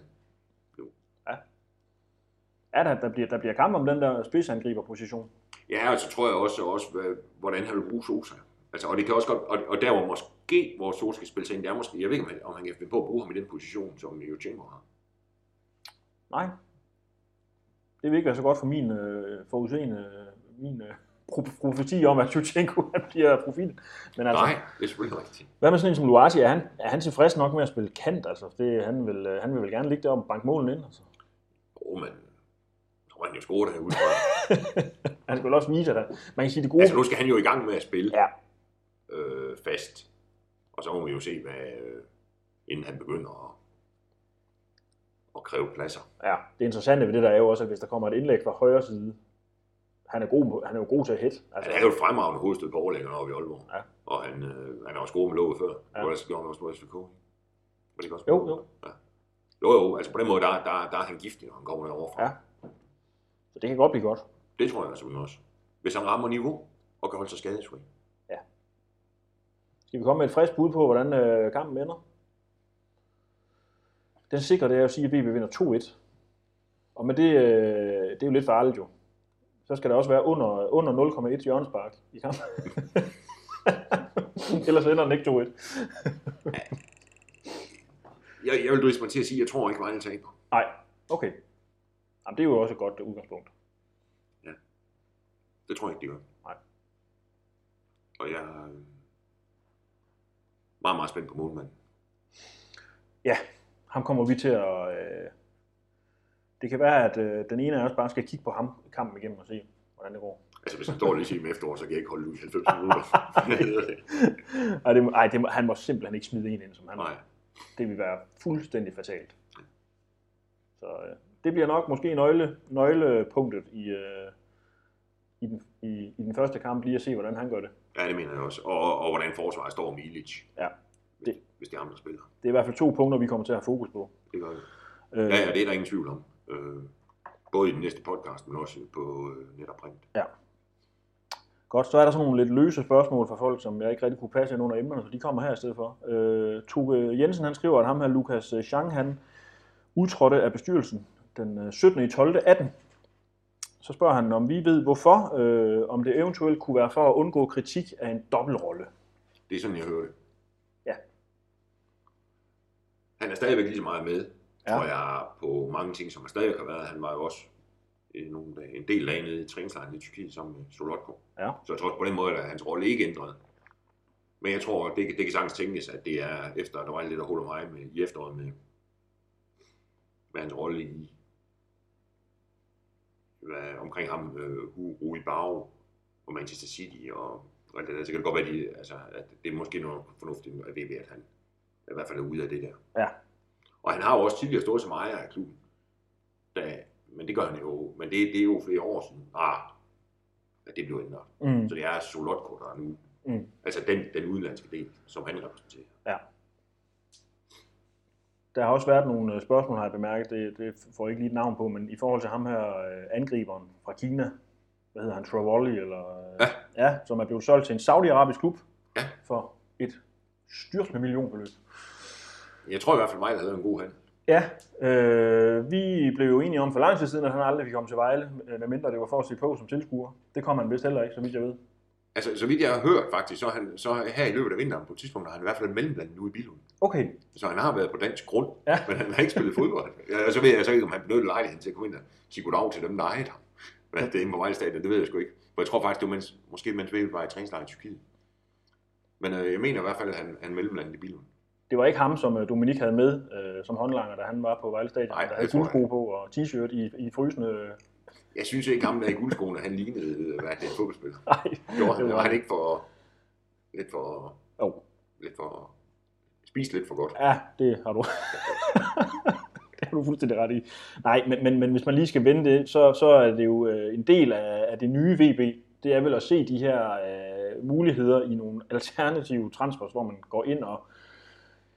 Ja, der, der, bliver, der bliver kamp om den der spidsangriberposition. Ja, og så tror jeg også, også hvordan han vil bruge Sosa. Altså, og det kan også godt, og, og der hvor måske, hvor Sosa skal spille sig ind, det er måske, jeg ved ikke, om han, om han kan finde på at bruge ham i den position, som Jochenko har. Nej. Det vil ikke være så godt for min øh, forudseende, øh, min øh, pro- profeti om, at Shevchenko han bliver profil. Men altså, Nej, det er selvfølgelig rigtigt. hvad med sådan en som Luati? Er han, er han tilfreds nok med at spille kant? Altså, det, han, vil, øh, han vil vel gerne ligge der og banke målen ind. Altså. Åh, oh, men tror han jo score derude. Han skal vel også vise, han, man kan sige det gode. altså, nu skal han jo i gang med at spille Ja. øh, fast. Og så må vi jo se, hvad, øh, inden han begynder at, at kræve pladser. Ja, det interessante ved det der er jo også, at hvis der kommer et indlæg fra højre side, han er, god, han er jo god til at hit. Altså, Han er jo et fremragende hovedstød på overlæggerne oppe i Aalborg. Ja. Og han, øh, han har også gået med låget før. Ja. Ja. Ellers gjorde han også på SVK. Var det også? Jo, jo. Ja. Jo, jo, altså på den måde, der, der, der er han giftig, når han kommer derovre fra. Ja. Så det kan godt blive godt. Det tror jeg altså også. Hvis han rammer niveau og kan holde sig skadesfri. Skal vi komme med et frisk bud på, hvordan øh, kampen ender? Den sikre, det er at sige, at VB vinder 2-1. Og med det, øh, det er jo lidt farligt jo. Så skal der også være under, under 0,1 hjørnespark i kampen. Ellers ender den ikke 2-1. Jeg, jeg vil driste mig til at sige, at jeg tror ikke, Vejle taber. Nej, okay. Jamen, det er jo også et godt udgangspunkt. Det tror jeg ikke, de gør. Nej. Og jeg er meget, meget spændt på målmanden. Ja, ham kommer vi til at... Øh, det kan være, at øh, den ene af os bare skal kigge på ham kampen igennem og se, hvordan det går. Altså, hvis han står lige sige med efterår, så kan jeg ikke holde ud i 90 minutter. Ej, det, må- ej, det, må- han må simpelthen ikke smide en ind, som han Nej. Det vil være fuldstændig fatalt. Så øh, det bliver nok måske nøgle, nøglepunktet i, øh, i, den, i, i den første kamp, lige at se, hvordan han gør det. Ja, det mener jeg også. Og, og, og hvordan forsvaret står med Ilic, Ja, hvis det er ham, der spiller. det er i hvert fald to punkter, vi kommer til at have fokus på. Det gør det. Øh, Ja, ja, det er der ingen tvivl om. Øh, både i den næste podcast, men også på øh, net og print. ja. Godt, så er der sådan nogle lidt løse spørgsmål fra folk, som jeg ikke rigtig kunne passe ind under emnerne, så de kommer her i stedet for. Øh, Tuge Jensen han skriver, at ham her, Lukas Chang, han udtrådte af bestyrelsen den øh, 17. i 12. 18. Så spørger han, om vi ved hvorfor, øh, om det eventuelt kunne være for at undgå kritik af en dobbeltrolle. Det er sådan, jeg hører det. Ja. Han er stadigvæk lige så meget med, Ja. tror jeg, på mange ting, som han stadigvæk har været. Han var jo også nogle en del dage nede i træningslejren i Tyrkiet sammen med Solotko. Ja. Så jeg tror på den måde, at hans rolle ikke ændret. Men jeg tror, det, det kan sagtens tænkes, at det er efter, der var lidt at holde mig med i efteråret med, med hans rolle i hvad, omkring ham, øh, Rui Bau på Manchester City og, og det. Så kan det godt være, de, altså, at det er måske noget fornuftigt at ved, at han i hvert fald er ude af det der. Ja. Og han har jo også tidligere stået som ejer af klubben. Da, men det gør han jo. Men det, det er jo flere år siden. Ah, at det blev ændret. Mm. Så det er Solotko, der er nu. Mm. Altså den, den udenlandske del, som han repræsenterer. Der har også været nogle øh, spørgsmål, har jeg bemærket, det, det får jeg ikke lige et navn på, men i forhold til ham her øh, angriberen fra Kina, hvad hedder han, Travolli, eller, øh, Ja. ja, som er blevet solgt til en saudiarabisk klub Ja. for et styrtende millionbeløb. Jeg tror i hvert fald mig, der havde en god hand. Ja, øh, vi blev jo enige om for lang tid siden, at han aldrig fik komme til Vejle, øh, medmindre det var for at se på som tilskuer. Det kom han vist heller ikke, så vidt jeg ved. Altså, så vidt jeg har hørt faktisk, så, han, så her i løbet af vinteren på et tidspunkt, har han i hvert fald mellemblandet nu i Bilund. Okay, Så han har været på dansk grund, Ja. men han har ikke spillet fodbold. Og så ved jeg så ikke, om han benyttede lejligheden til at komme ind og sige goddag til dem, der ejede ham. Hvad det er inde på Vejle Stadion, det ved jeg sgu ikke. For jeg tror faktisk, det var mens, måske mens vi var i træningslejr i Tyrkiet. Men øh, jeg mener i hvert fald, at han, han mellemblandet i Bilund. det var ikke ham, som øh, Dominik havde med øh, som håndlanger, da han var på Vejle Stadion, Nej, der havde guldsko på og t-shirt i, i frysende... Jeg synes ikke, ham der i guldskoene, han lignede, øh, hvad det er, fodboldspiller. Nej, Gjorde han, det var var han ikke for, lidt for, Jo. lidt for, spist lidt for godt. Ja, det har du. det har du fuldstændig ret i. Nej, men, men, men hvis man lige skal vende det, så, så er det jo øh, en del af, af det nye VB. Det er vel at se de her øh, muligheder i nogle alternative transfers, hvor man går ind og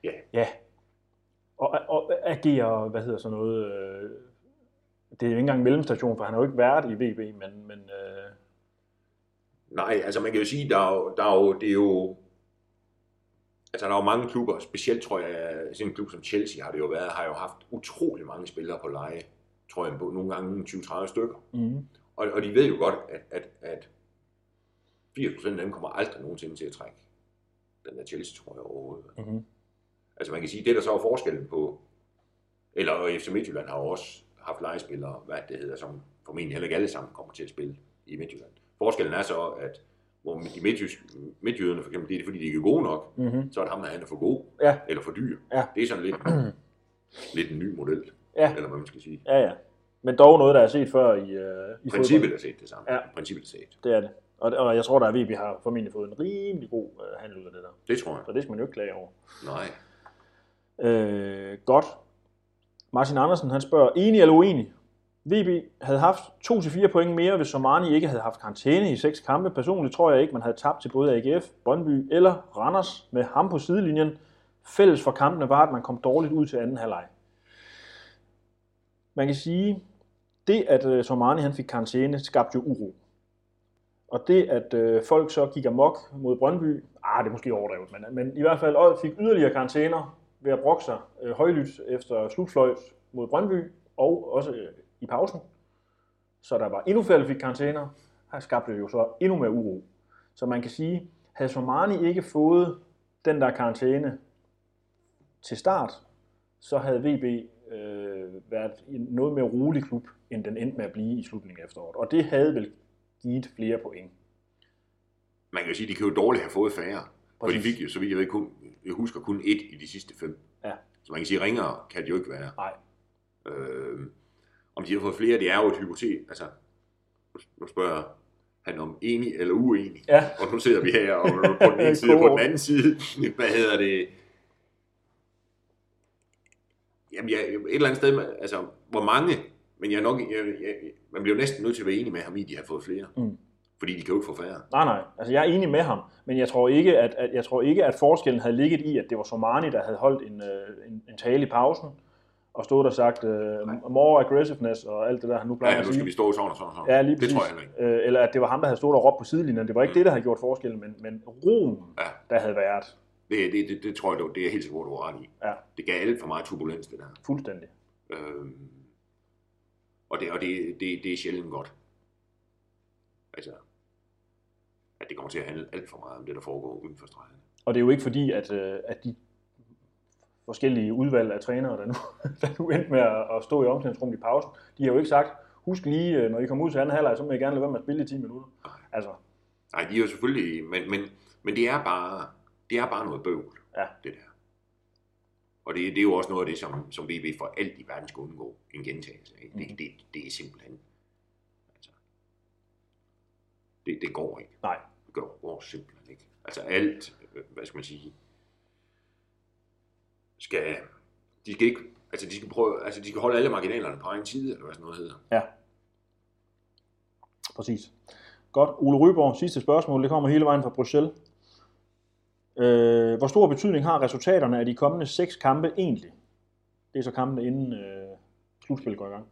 Ja. ja og, og agerer, hvad hedder sådan noget, øh, det er jo ikke engang en mellemstation, for han har jo ikke været i VB, men, men øh, Nej, altså man kan jo sige, der er jo, der er jo, det er jo, altså der er jo mange klubber, specielt tror jeg, sådan en klub som Chelsea har det jo været, har jo haft utrolig mange spillere på leje, tror jeg, på nogle gange 20-30 stykker. mm, Og, og de ved jo godt, at, at, at 80% af dem kommer aldrig nogensinde til at trække den der Chelsea, tror jeg overhovedet. mm, Altså man kan sige, det der så er forskellen på, eller FC Midtjylland har også haft legespillere, hvad det hedder, som formentlig heller ikke alle sammen kommer til at spille i Midtjylland. Forskellen er så, at hvor de midtjysk, midtjyderne for eksempel, det er fordi, de ikke er gode nok, mm, så er det ham, der han er for god, Ja. eller for dyr. Ja. Det er sådan lidt, lidt en ny model, ja, eller hvad man skal sige. ja, ja. Men dog noget, der er set før i, øh, i. Princippet er set det samme. Ja. Princippet er set. Det er det. Og, og jeg tror, der er VB har formentlig fået en rimelig god øh, handel ud af det der. Det tror jeg. Så det skal man jo ikke klage over. Nej. Øh, godt. Martin Andersen, han spørger, enig eller uenig? VB havde haft 2-4 point mere, hvis Somani ikke havde haft karantæne i seks kampe. Personligt tror jeg ikke, man havde tabt til både AGF, Brøndby eller Randers med ham på sidelinjen. Fælles for kampene var, at man kom dårligt ud til anden halvleg. Man kan sige, det at øh, Somani han fik karantæne, skabte jo uro. Og det, at øh, folk så gik amok mod Brøndby, ah, det er måske overdrevet, men, men i hvert fald også fik yderligere karantæner ved at brokke sig øh, højlydt efter slutfløjt mod Brøndby, og også øh, i pausen. Så der var endnu flere, der fik karantæner, har skabt det jo så endnu mere uro. Så man kan sige, havde Somani ikke fået den der karantæne til start, så havde VB øh, været en noget mere rolig klub, end den endte med at blive i slutningen af efteråret. Og det havde vel givet flere point. Man kan jo sige, at de kan jo dårligt have fået færre. For de Præcis. fik jo, så vidt jeg ved, kun, jeg husker kun ét i de sidste fem. Ja. Så man kan sige, at ringere kan de jo ikke være. Nej. Øh, om de har fået flere, det er jo et hypotet. Altså, nu spørger han om enig eller uenig. Ja, Og nu sidder vi her og på den ene side og på den anden side. Hvad hedder det? Jamen, jeg, et eller andet sted, altså, hvor mange, men jeg er nok, jeg, jeg, man bliver næsten nødt til at være enig med ham i, at de har fået flere. Mm. Fordi de kan jo ikke få færre. nej, nej. Altså, jeg er enig med ham, men jeg tror ikke, at, at, jeg tror ikke, at forskellen havde ligget i, at det var Somani, der havde holdt en, øh, en, en tale i pausen, og stået og sagt øh, more aggressiveness og alt det der, han nu plejer Ja, at nu skal vi stå sådan og sådan og sådan. Ja, lige det tror jeg ikke. Øh, eller at det var ham, der havde stået og råbt på sidelinjen. Det var ikke det, der havde gjort forskellen, men, men roen, Ja. der havde været Det, det, det, det tror jeg, det, det er helt sikkert, du har ret i. Ja. Det gav alt for meget turbulens, det der. fuldstændig. Øhm, og det, og det, det, det er sjældent godt. Altså, at det kommer til at handle alt for meget om det, der foregår uden for stregen. Og det er jo ikke fordi, at, øh, at de forskellige udvalg af trænere, der nu, der nu endte med at stå i omklædningsrummet i pausen, de har jo ikke sagt, husk lige, øh, når I kommer ud til anden halvleg, så må I gerne lade være med at spille i 10 minutter. Altså, Nej, de er jo selvfølgelig, men, men, men det er bare, det er bare noget bøvl, Ja. det der. Og det, det er jo også noget af det, som, som VB for alt i verden skal undgå en gentagelse af. Det, Mhm. det, det er simpelthen... Altså, det, det går ikke. Nej. Det går, går simpelthen ikke. Altså alt, øh, hvad skal man sige, skal, de skal ikke, altså de skal prøve, altså de skal holde alle marginalerne på egen side, eller hvad sådan noget hedder. Ja. Præcis. Godt. Ole Ryborg, sidste spørgsmål. Det kommer hele vejen fra Bruxelles. Øh, hvor stor betydning har resultaterne af de kommende seks kampe egentlig? Det er så kampene inden øh, slutspillet går i gang.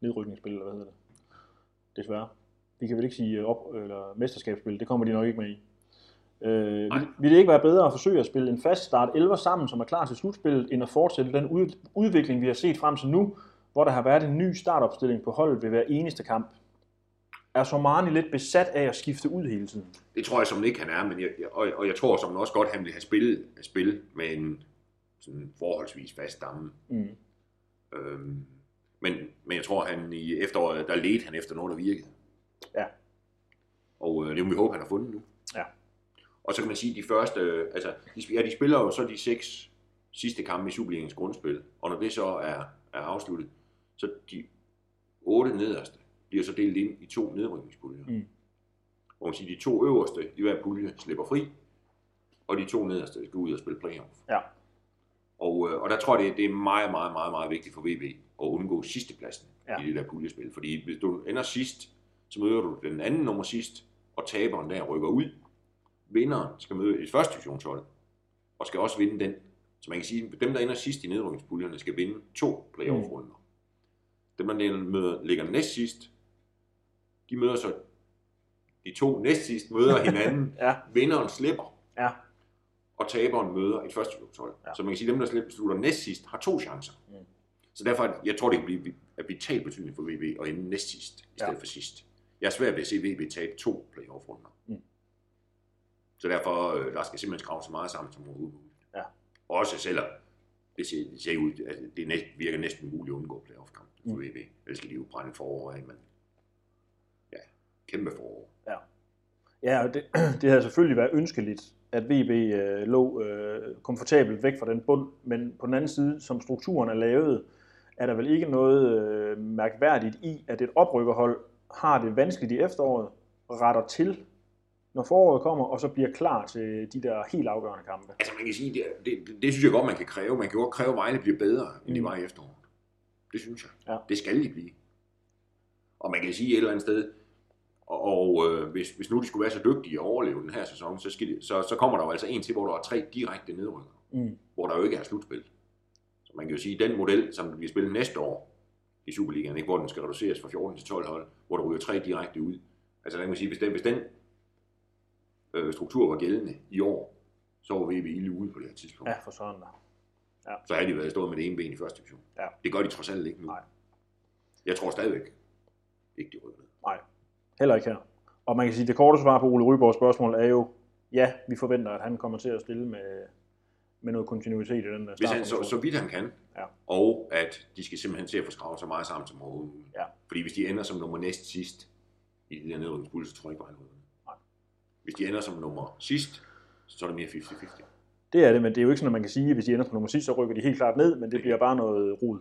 Nedrykningsspil, eller hvad hedder det? Desværre. Vi kan vel ikke sige øh, op- eller mesterskabsspil. Det kommer de nok ikke med i. Øh, Nej. vil, vil det ikke være bedre at forsøge at spille en fast start 11 sammen, som er klar til slutspillet, end at fortsætte den ud, udvikling, vi har set frem til nu, hvor der har været en ny startopstilling på holdet ved hver eneste kamp? Er Somani lidt besat af at skifte ud hele tiden? Det tror jeg som ikke han er, men jeg, og, og jeg tror som også godt, han vil have spillet at spil med en sådan forholdsvis fast stamme. Mm. Øhm, men, men jeg tror, han i efteråret, der ledte han efter noget, der virkede. Ja. Og øh, det må vi håbe, han har fundet nu. Ja. Og så kan man sige, de første, øh, altså, de, ja, de spiller jo så de seks sidste kampe i Superligaens grundspil, og når det så er, er afsluttet, så de otte nederste bliver så delt ind i to nedrykningspuljer. Mm. Hvor man siger, de to øverste i hver pulje slipper fri, og de to nederste skal ud og spille playoff. Ja. Og, øh, og der tror jeg, det, det er meget, meget, meget, meget vigtigt for VB at undgå sidstepladsen Ja. ja. i det der puljespil. Fordi hvis du ender sidst, så møder du den anden nummer sidst, og taberen der rykker ud. Vinderen skal møde et første divisionshold, og skal også vinde den. Så man kan sige, at dem, der ender sidst i nedrykningspuljerne, skal vinde to playoff-runder. Mm. Dem, der møder, ligger næst sidst, de møder så de to næst sidst møder hinanden. Ja. Vinderen slipper, Ja. og taberen møder et første divisionshold. Ja. Så man kan sige, at dem, der slipper, slutter næst sidst, har to chancer. Mm. Så derfor, jeg tror, det kan blive af vital betydning for VB at ende næst sidst, i stedet Ja. for sidst. Jeg er svært ved at se VB tabe to playoff-runder. Mm. Så derfor, øh, der skal simpelthen skrave så meget sammen som overhovedet muligt. Ja. Også selvom det ser, det ser ud, at det næsten, virker næsten umuligt at undgå playoff-kamp for Mm. VB. Ellers skal de jo brænde forår af, men kæmpe forår. Ja, og det, det havde selvfølgelig været ønskeligt, at VB øh, lå øh, komfortabelt væk fra den bund, men på den anden side, som strukturen er lavet, er der vel ikke noget øh, mærkværdigt i, at et oprykkerhold har det vanskeligt i efteråret, retter til, når foråret kommer, og så bliver klar til de der helt afgørende kampe. Altså man kan sige, det, det, det, det synes jeg godt, man kan kræve. Man kan jo godt kræve, at Vejle bliver bedre, end de Mm. var i efteråret. Det synes jeg. Ja. Det skal de blive. Og man kan sige et eller andet sted, og, øh, hvis, hvis nu de skulle være så dygtige at overleve den her sæson, så, skal de, så, så kommer der jo altså en til, hvor der er tre direkte nedrykker, Mm. hvor der jo ikke er slutspil. Så man kan jo sige, den model, som bliver spillet næste år i Superligaen, ikke, hvor den skal reduceres fra 14 til 12 hold, hvor der ryger tre direkte ud. Altså der kan man sige, hvis den, hvis den øh, struktur var gældende i år, så var VB ilde ude på det her tidspunkt Ja, for sådan der. så havde de været stået med det ene ben i første division. Ja. Det gør de trods alt ikke nu. Nej. Jeg tror stadigvæk ikke, de rykker ned. Heller ikke her. Og man kan sige, at det korte svar på Ole Ryborgs spørgsmål er jo, ja, vi forventer, at han kommer til at stille med, med noget kontinuitet i den der Hvis han, så, så vidt han kan, Ja. og at de skal simpelthen se at få skravet så meget sammen som overhovedet. Ja. Fordi hvis de ender som nummer næst sidst i det der nedrykningspulje, så tror jeg ikke, at han. Nej. Hvis de ender som nummer sidst, så er det mere 50-50. Det er det, men det er jo ikke sådan, at man kan sige, at hvis de ender på nummer sidst, så rykker de helt klart ned, men det bliver bare noget rod.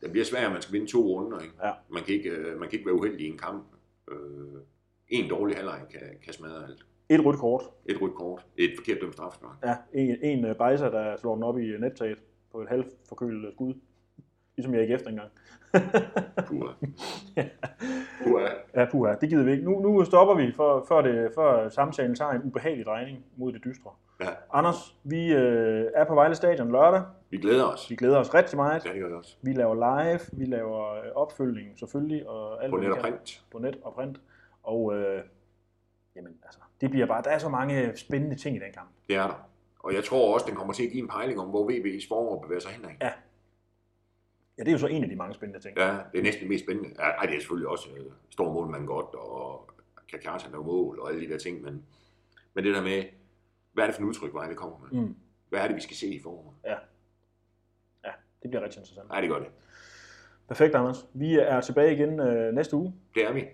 Det bliver svært, at man skal vinde to runder. Ikke? Ja. Man, kan ikke, øh, man kan ikke være uheldig i en kamp. Øh, en dårlig halvleg kan, kan smadre alt. Et rødt kort. Et rødt kort, et forkert dømt straffespark. Ja, en, en øh, bejser, der slår den op i nettaget på et halvt forkølet skud. Ligesom jeg ikke efter engang. Puha. Puha. ja, puha, det gider vi ikke. Nu, nu stopper vi, for, før, det, før samtalen tager en ubehagelig drejning mod det dystre. Ja. Anders, vi øh, er på Vejle Stadion lørdag. Vi glæder os. Vi glæder os rigtig meget. Ja, det gør vi også. Vi laver live, vi laver øh, opfølgning selvfølgelig, og alt På net og print. På net og print. Og øh, jamen, altså, det bliver bare, der er så mange spændende ting i den kamp. Det er der. Og jeg tror også, den kommer til at give en pejling om, hvor VB's forår bevæger sig henad. Ja. Ja, det er jo så en af de mange spændende ting. Ja, det er næsten det mest spændende. Ja, ej, det er selvfølgelig også øh, stor målmand godt, og kan Kjartan lave mål, og alle de der ting, men, men det der med, hvad er det for en udtryk, Vejle kommer med? Mm. Hvad er det, vi skal se i foråret? Det bliver rigtig interessant. Nej, det gør det. Perfekt, Anders. Vi er tilbage igen øh, næste uge, Det er vi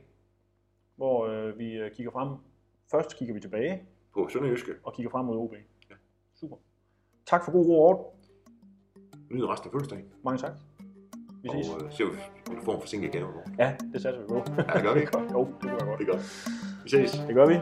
hvor øh, vi øh, kigger frem. Først kigger vi tilbage på Sønderjyske. og kigger frem mod OB. Super. Tak for god ro og orden. Nyd resten af fødselsdagen. Mange tak. Vi ses. Og øh, se, om du får en forsinket gave. Ja, det satser vi på. Ja, det gør vi ikke. jo, det gør jeg godt. Det gør vi. Vi ses. Det gør vi.